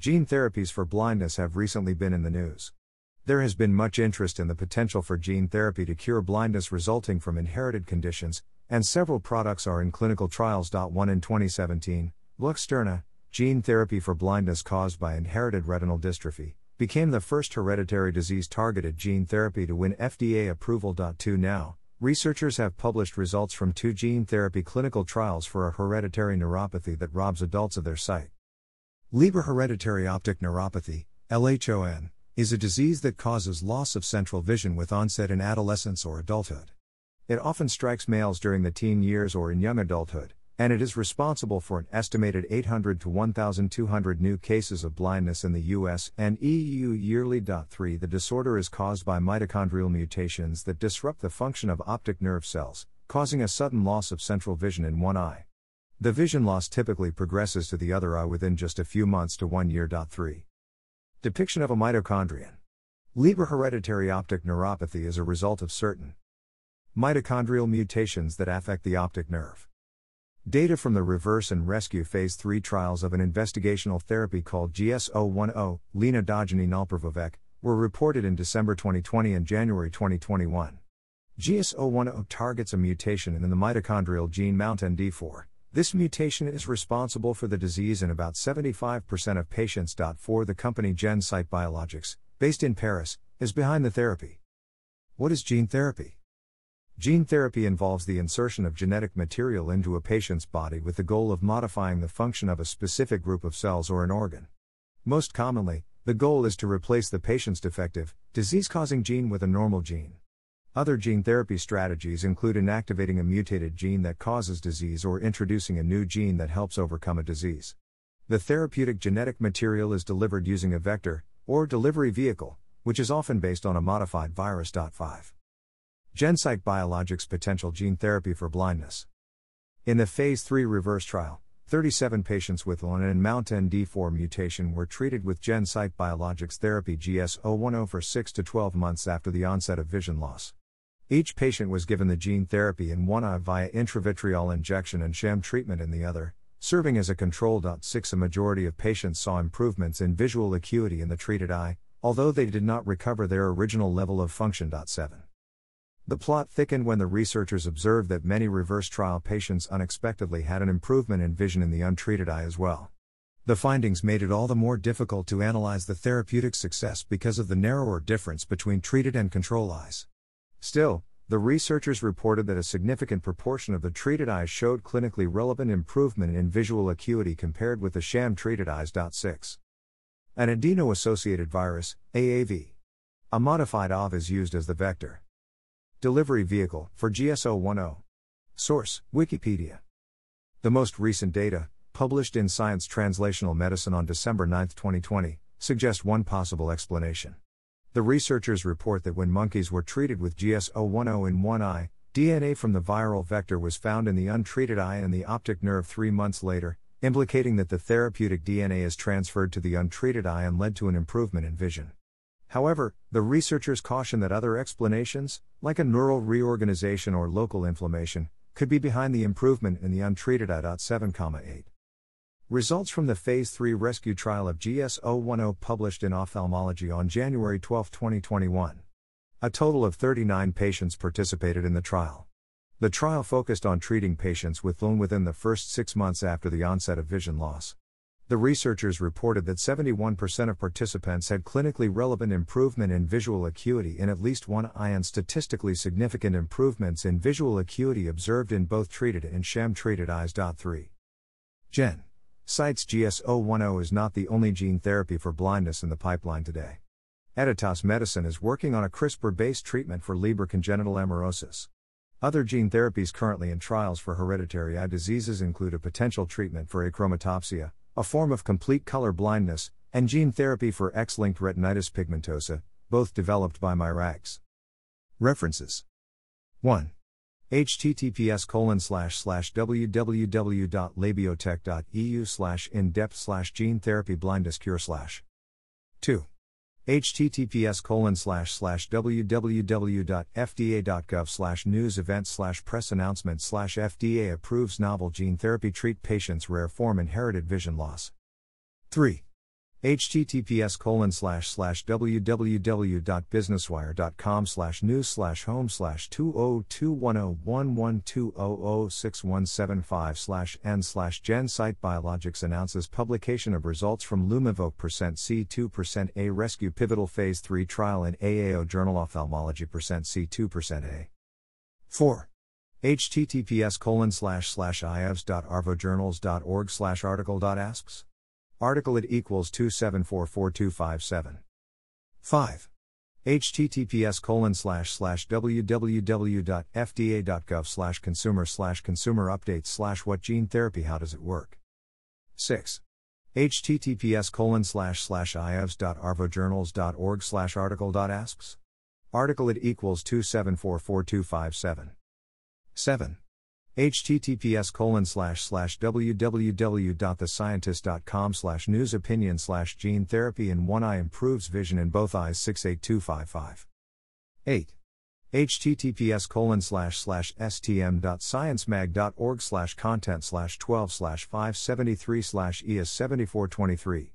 Gene therapies for blindness have recently been in the news. There has been much interest in the potential for gene therapy to cure blindness resulting from inherited conditions, and several products are in clinical trials. One in 2017, Luxturna, gene therapy for blindness caused by inherited retinal dystrophy, became the first hereditary disease targeted gene therapy to win FDA approval. Two now, researchers have published results from two gene therapy clinical trials for a hereditary neuropathy that robs adults of their sight. Leber hereditary optic neuropathy, LHON, is a disease that causes loss of central vision with onset in adolescence or adulthood. It often strikes males during the teen years or in young adulthood, and it is responsible for an estimated 800 to 1,200 new cases of blindness in the US and EU yearly. 3 The disorder is caused by mitochondrial mutations that disrupt the function of optic nerve cells, causing a sudden loss of central vision in one eye. The vision loss typically progresses to the other eye within just a few months to one year. 3. Depiction of a mitochondrion. Leber hereditary optic neuropathy is a result of certain mitochondrial mutations that affect the optic nerve. Data from the reverse and rescue phase 3 trials of an investigational therapy called GS010, lenadogene nolparvovec, were reported in December 2020 and January 2021. GS010 targets a mutation in the mitochondrial gene MountND4, this mutation is responsible for the disease in about 75% of patients. For the company GenSight Biologics, based in Paris, is behind the therapy. What is gene therapy? Gene therapy involves the insertion of genetic material into a patient's body with the goal of modifying the function of a specific group of cells or an organ. Most commonly, the goal is to replace the patient's defective, disease causing gene with a normal gene. Other gene therapy strategies include inactivating a mutated gene that causes disease or introducing a new gene that helps overcome a disease. The therapeutic genetic material is delivered using a vector, or delivery vehicle, which is often based on a modified virus. 5. GenSight Biologics Potential Gene Therapy for Blindness. In the Phase 3 reverse trial, 37 patients with LHON and Mount ND4 mutation were treated with GenSight Biologics therapy GS010 for 6 to 12 months after the onset of vision loss. Each patient was given the gene therapy in one eye via intravitreal injection and sham treatment in the other, serving as a control. 6 A majority of patients saw improvements in visual acuity in the treated eye, although they did not recover their original level of function. 7. The plot thickened when the researchers observed that many reverse trial patients unexpectedly had an improvement in vision in the untreated eye as well. The findings made it all the more difficult to analyze the therapeutic success because of the narrower difference between treated and control eyes. Still, the researchers reported that a significant proportion of the treated eyes showed clinically relevant improvement in visual acuity compared with the sham treated eyes. 6. An adeno associated virus, AAV. A modified AAV is used as the vector. Delivery vehicle for GS010. Source Wikipedia. The most recent data, published in Science Translational Medicine on December 9, 2020, suggest one possible explanation. The researchers report that when monkeys were treated with GS010 in one oh eye, DNA from the viral vector was found in the untreated eye and the optic nerve three months later, implicating that the therapeutic DNA is transferred to the untreated eye and led to an improvement in vision. However, the researchers caution that other explanations, like a neural reorganization or local inflammation, could be behind the improvement in the untreated eye. 7, 8. Results from the Phase 3 rescue trial of GS010 published in Ophthalmology on January 12, 2021. A total of 39 patients participated in the trial. The trial focused on treating patients with LHON within the first six months after the onset of vision loss. The researchers reported that 71% of participants had clinically relevant improvement in visual acuity in at least one eye and statistically significant improvements in visual acuity observed in both treated and sham treated eyes. 3. Gen. Sight's GS010 is not the only gene therapy for blindness in the pipeline today. Editas Medicine is working on a CRISPR based treatment for Leber congenital amaurosis. Other gene therapies currently in trials for hereditary eye diseases include a potential treatment for achromatopsia, a form of complete color blindness, and gene therapy for X linked retinitis pigmentosa, both developed by MeiraGTx. References 1 https colon slash slash www.labiotech.eu slash in depth slash gene therapy blindness cure slash. 2 https colon slash slash www.fda.gov slash news event slash press announcement slash fda approves novel gene therapy treat patients rare form inherited vision loss. 3 https colon slash slash www.businesswire.com slash news slash home slash 2021011200617 slash oh oh oh n slash gensight biologics announces publication of results from lumevoq percent c2 percent a rescue pivotal phase 3 trial in aao journal ophthalmology percent c2 percent a. 4 https colon slash slash iavs.arvojournals.org slash article.asks Article it equals 2744257. 5. https colon slash slash www.fda.gov slash consumer slash consumer updates slash what gene therapy how does it work? 6 https colon slash slash iavs.arvojournals.org slash article.asks article it equals 2744257 7 https colon slash slash www.thescientist.com slash news opinion slash gene therapy in one eye improves vision in both eyes 68255 8 https colon slash slash stm.sciencemag.org slash content slash 12 slash 573 slash es 7423